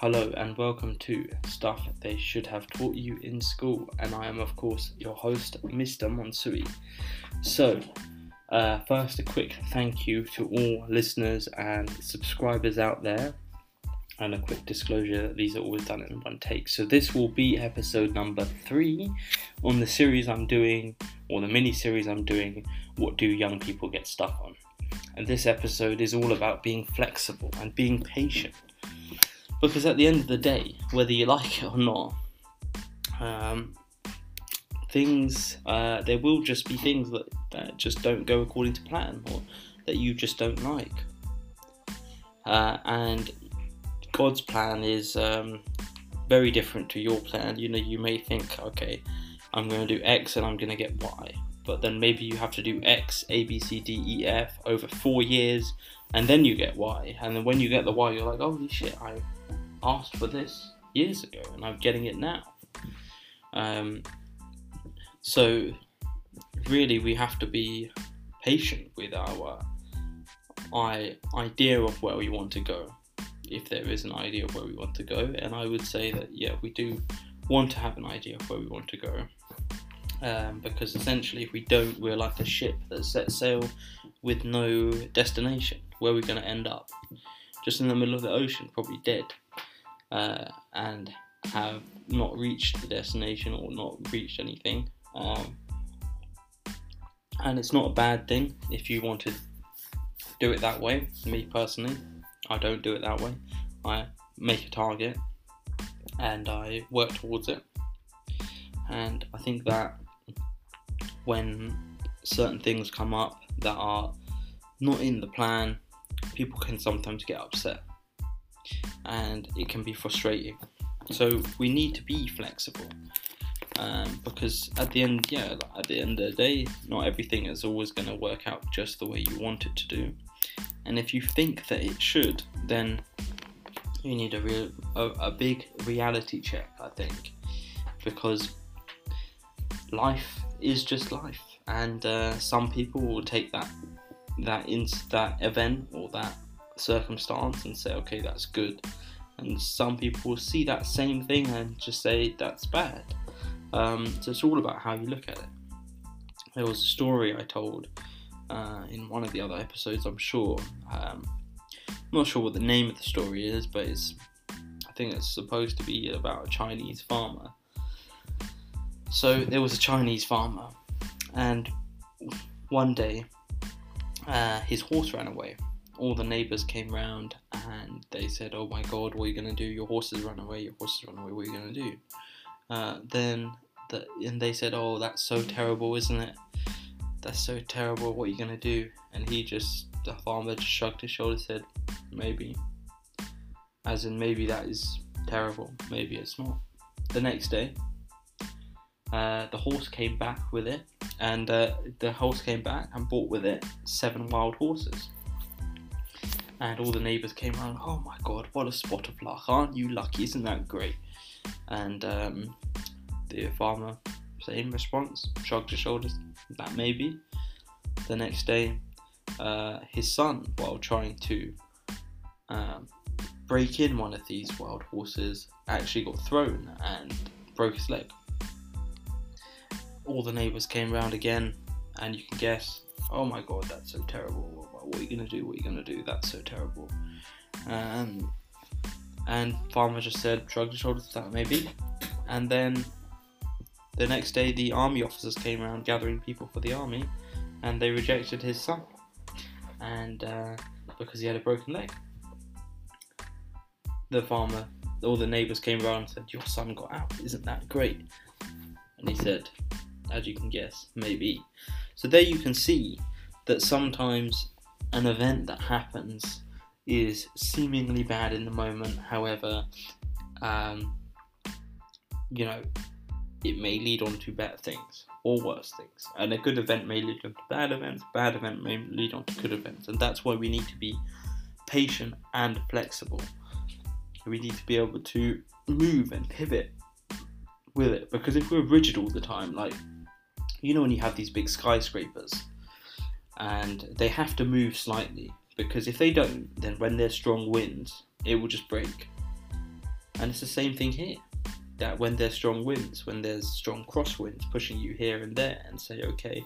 Hello and welcome to Stuff They Should Have Taught You in School, and I am, of course, your host, Mr. Monsui. So, uh, first, a quick thank you to all listeners and subscribers out there, and a quick disclosure that these are always done in one take. So, this will be episode number three on the series I'm doing, or the mini series I'm doing, What Do Young People Get Stuck On? And this episode is all about being flexible and being patient because at the end of the day, whether you like it or not, um, things uh, there will just be things that, that just don't go according to plan or that you just don't like. Uh, and God's plan is um, very different to your plan. You know, you may think, okay, I'm going to do X and I'm going to get Y, but then maybe you have to do X, A, B, C, D, E, F over four years, and then you get Y. And then when you get the Y, you're like, holy shit, I asked for this years ago and I'm getting it now. Um, so, really, we have to be patient with our I, idea of where we want to go, if there is an idea of where we want to go. And I would say that, yeah, we do want to have an idea of where we want to go. Um, because essentially, if we don't, we're like a ship that sets sail with no destination. Where we're going to end up? Just in the middle of the ocean, probably dead uh, and have not reached the destination or not reached anything. Um, and it's not a bad thing if you want to do it that way. Me personally, I don't do it that way. I make a target and I work towards it. And I think that when certain things come up that are not in the plan, people can sometimes get upset and it can be frustrating. So we need to be flexible um, because at the end, yeah, at the end of the day, not everything is always going to work out just the way you want it to do. And if you think that it should, then you need a real a, a big reality check, I think, because life is just life, and uh, some people will take that that in that event or that circumstance and say, okay, that's good. And some people see that same thing and just say that's bad. Um, so it's all about how you look at it. There was a story I told uh, in one of the other episodes, I'm sure. Um, I'm not sure what the name of the story is, but it's I think it's supposed to be about a Chinese farmer. So there was a Chinese farmer, and one day uh, his horse ran away all the neighbors came round and they said, "Oh my God, what are you gonna do? Your horse horses run away. Your horse horses run away. What are you gonna do?" Uh, then, the, and they said, "Oh, that's so terrible, isn't it? That's so terrible. What are you gonna do?" And he just, the farmer, just shrugged his shoulders, said, "Maybe." As in, maybe that is terrible. Maybe it's not. The next day, uh, the horse came back with it, and uh, the horse came back and brought with it seven wild horses and all the neighbours came around. Oh my god, what a spot of luck! Aren't you lucky? Isn't that great? And um, the farmer, same response, shrugged his shoulders. That may be. The next day, uh, his son, while trying to um, break in one of these wild horses, actually got thrown and broke his leg. All the neighbours came round again, and you can guess oh my god, that's so terrible. What are you gonna do? What are you gonna do? That's so terrible. Um, and farmer just said, shrugged his shoulders, that maybe. And then the next day, the army officers came around gathering people for the army, and they rejected his son, and uh, because he had a broken leg. The farmer, all the neighbours came around and said, "Your son got out. Isn't that great?" And he said, "As you can guess, maybe." So there you can see that sometimes an event that happens is seemingly bad in the moment. However, um, you know, it may lead on to better things or worse things. And a good event may lead on to bad events, bad event may lead on to good events. And that's why we need to be patient and flexible. We need to be able to move and pivot with it. Because if we're rigid all the time, like you know when you have these big skyscrapers and they have to move slightly because if they don't, then when there's strong winds, it will just break. And it's the same thing here. That when there's strong winds, when there's strong crosswinds pushing you here and there, and say, okay,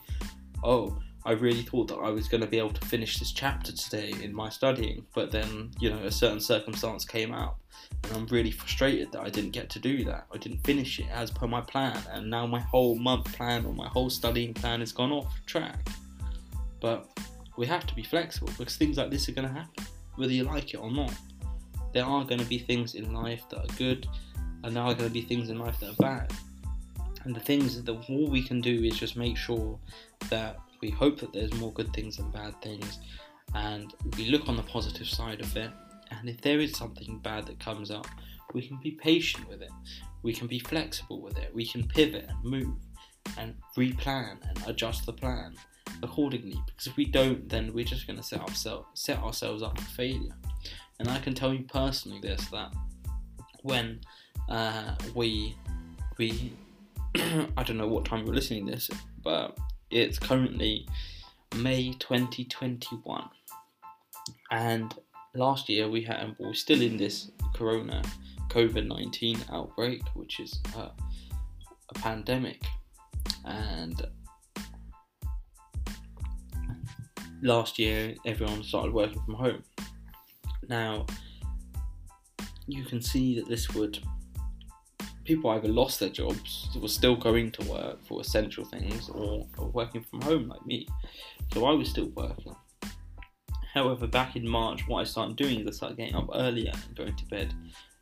oh, I really thought that I was going to be able to finish this chapter today in my studying, but then, you know, a certain circumstance came out, and I'm really frustrated that I didn't get to do that. I didn't finish it as per my plan, and now my whole month plan or my whole studying plan has gone off track. But we have to be flexible because things like this are going to happen, whether you like it or not. There are going to be things in life that are good, and there are going to be things in life that are bad. And the things that all we can do is just make sure that we hope that there's more good things than bad things, and we look on the positive side of it. And if there is something bad that comes up, we can be patient with it. We can be flexible with it. We can pivot and move and replan and adjust the plan accordingly. Because if we don't, then we're just going to set ourselves set ourselves up for failure. And I can tell you personally this that when uh, we we I don't know what time you're listening to this, but it's currently May 2021, and last year we had and we are still in this Corona COVID 19 outbreak, which is uh, a pandemic, and last year everyone started working from home. Now, you can see that this would people either lost their jobs, were still going to work for essential things, or, or working from home like me. So I was still working. However, back in March, what I started doing is I started getting up earlier and going to bed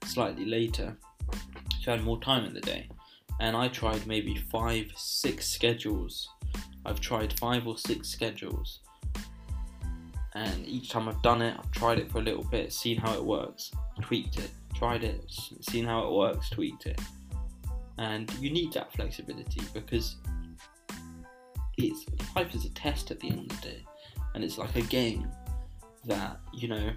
slightly later, so I had more time in the day. And I tried maybe five, six schedules. I've tried five or six schedules and each time I've done it, I've tried it for a little bit, seen how it works, tweaked it, tried it, seen how it works, tweaked it. And you need that flexibility because it's life is a test at the end of the day, and it's like a game that you know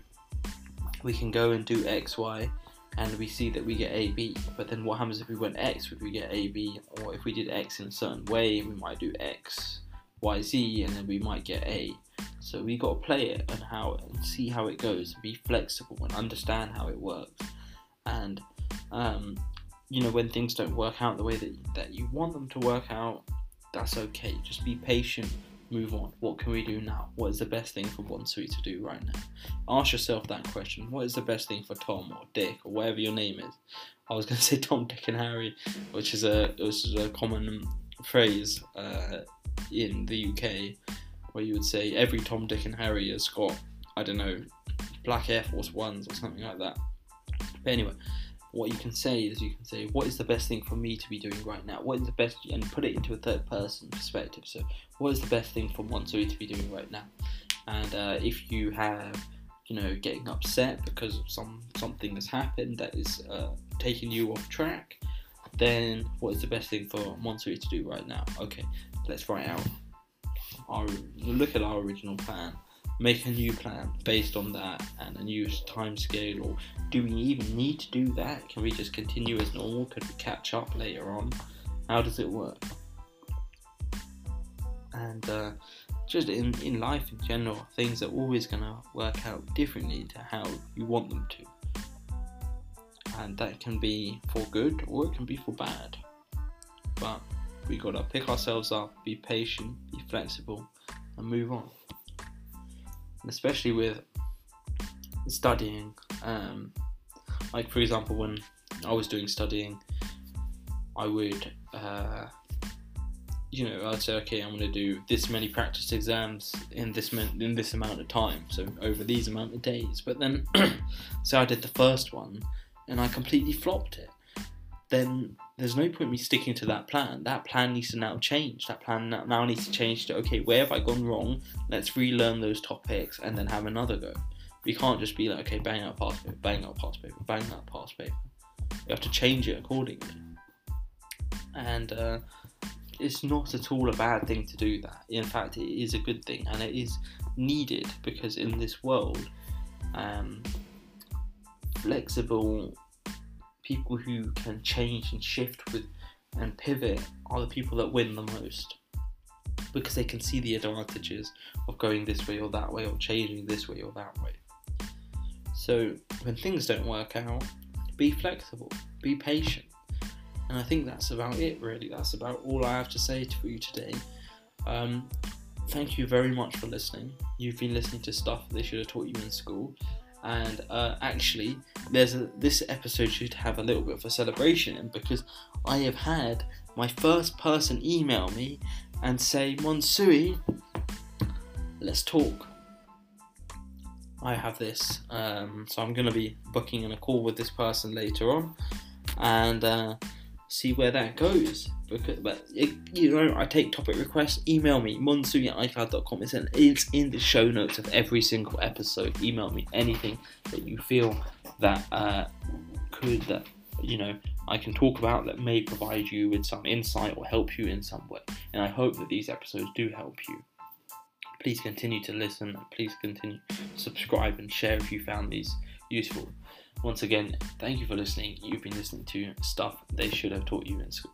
we can go and do X, Y, and we see that we get A, B. But then what happens if we went X? Would we get A, B? Or if we did X in a certain way, we might do X, Y, Z, and then we might get A. So we got to play it and how and see how it goes. Be flexible and understand how it works. And um, you know when things don't work out the way that that you want them to work out, that's okay. Just be patient. Move on. What can we do now? What is the best thing for one Monsui to do right now? Ask yourself that question. What is the best thing for Tom or Dick or whatever your name is? I was going to say Tom, Dick, and Harry, which is a which is a common phrase uh, in the UK where you would say every Tom, Dick, and Harry has got, I don't know, black Air Force Ones or something like that. But anyway, what you can say is you can say, what is the best thing for me to be doing right now? What is the best, and put it into a third person perspective. So, what is the best thing for Monsui to be doing right now? And uh, if you have, you know, getting upset because some something has happened that is uh, taking you off track, then what is the best thing for Monsui to do right now? Okay, let's write out our look at our original plan, make a new plan based on that and a new time scale, or do we even need to do that? Can we just continue as normal? Could we catch up later on? How does it work? And uh, just in, in life in general, things are always going to work out differently to how you want them to. And that can be for good or it can be for bad. But we gotta pick ourselves up, be patient, be flexible, and move on. Especially with studying, um, like for example, when I was doing studying, I would, uh, you know, I'd say, okay, I'm going to do this many practice exams in this in this amount of time, so over these amount of days. But then, so I did the first one, and I completely flopped it. Then there's no point me sticking to that plan. That plan needs to now change. That plan now needs to change to okay, where have I gone wrong? Let's relearn those topics and then have another go. We can't just be like, okay, bang out past paper, bang out past paper, bang out past paper. You have to change it accordingly. And uh, it's not at all a bad thing to do that. In fact, it is a good thing and it is needed because in this world, um, flexible people who can change and shift with and pivot are the people that win the most because they can see the advantages of going this way or that way or changing this way or that way. So when things don't work out, be flexible, be patient. And I think that's about it, really. That's about all I have to say for you today. Um, thank you very much for listening. You've been listening to stuff they should have taught you in school. And uh, actually, there's a, this episode should have a little bit of a celebration because I have had my first person email me and say, Monsui, let's talk. I have this, um, so I'm going to be booking in a call with this person later on, and uh, see where that goes. Because, but it, you know, I take topic requests. Email me monsui at icloud.com. It's in, it's in the show notes of every single episode. Email me anything that you feel that uh, could that you know I can talk about that may provide you with some insight or help you in some way. And I hope that these episodes do help you. Please continue to listen. Please continue to subscribe and share if you found these useful. Once again, thank you for listening. You've been listening to stuff they should have taught you in school.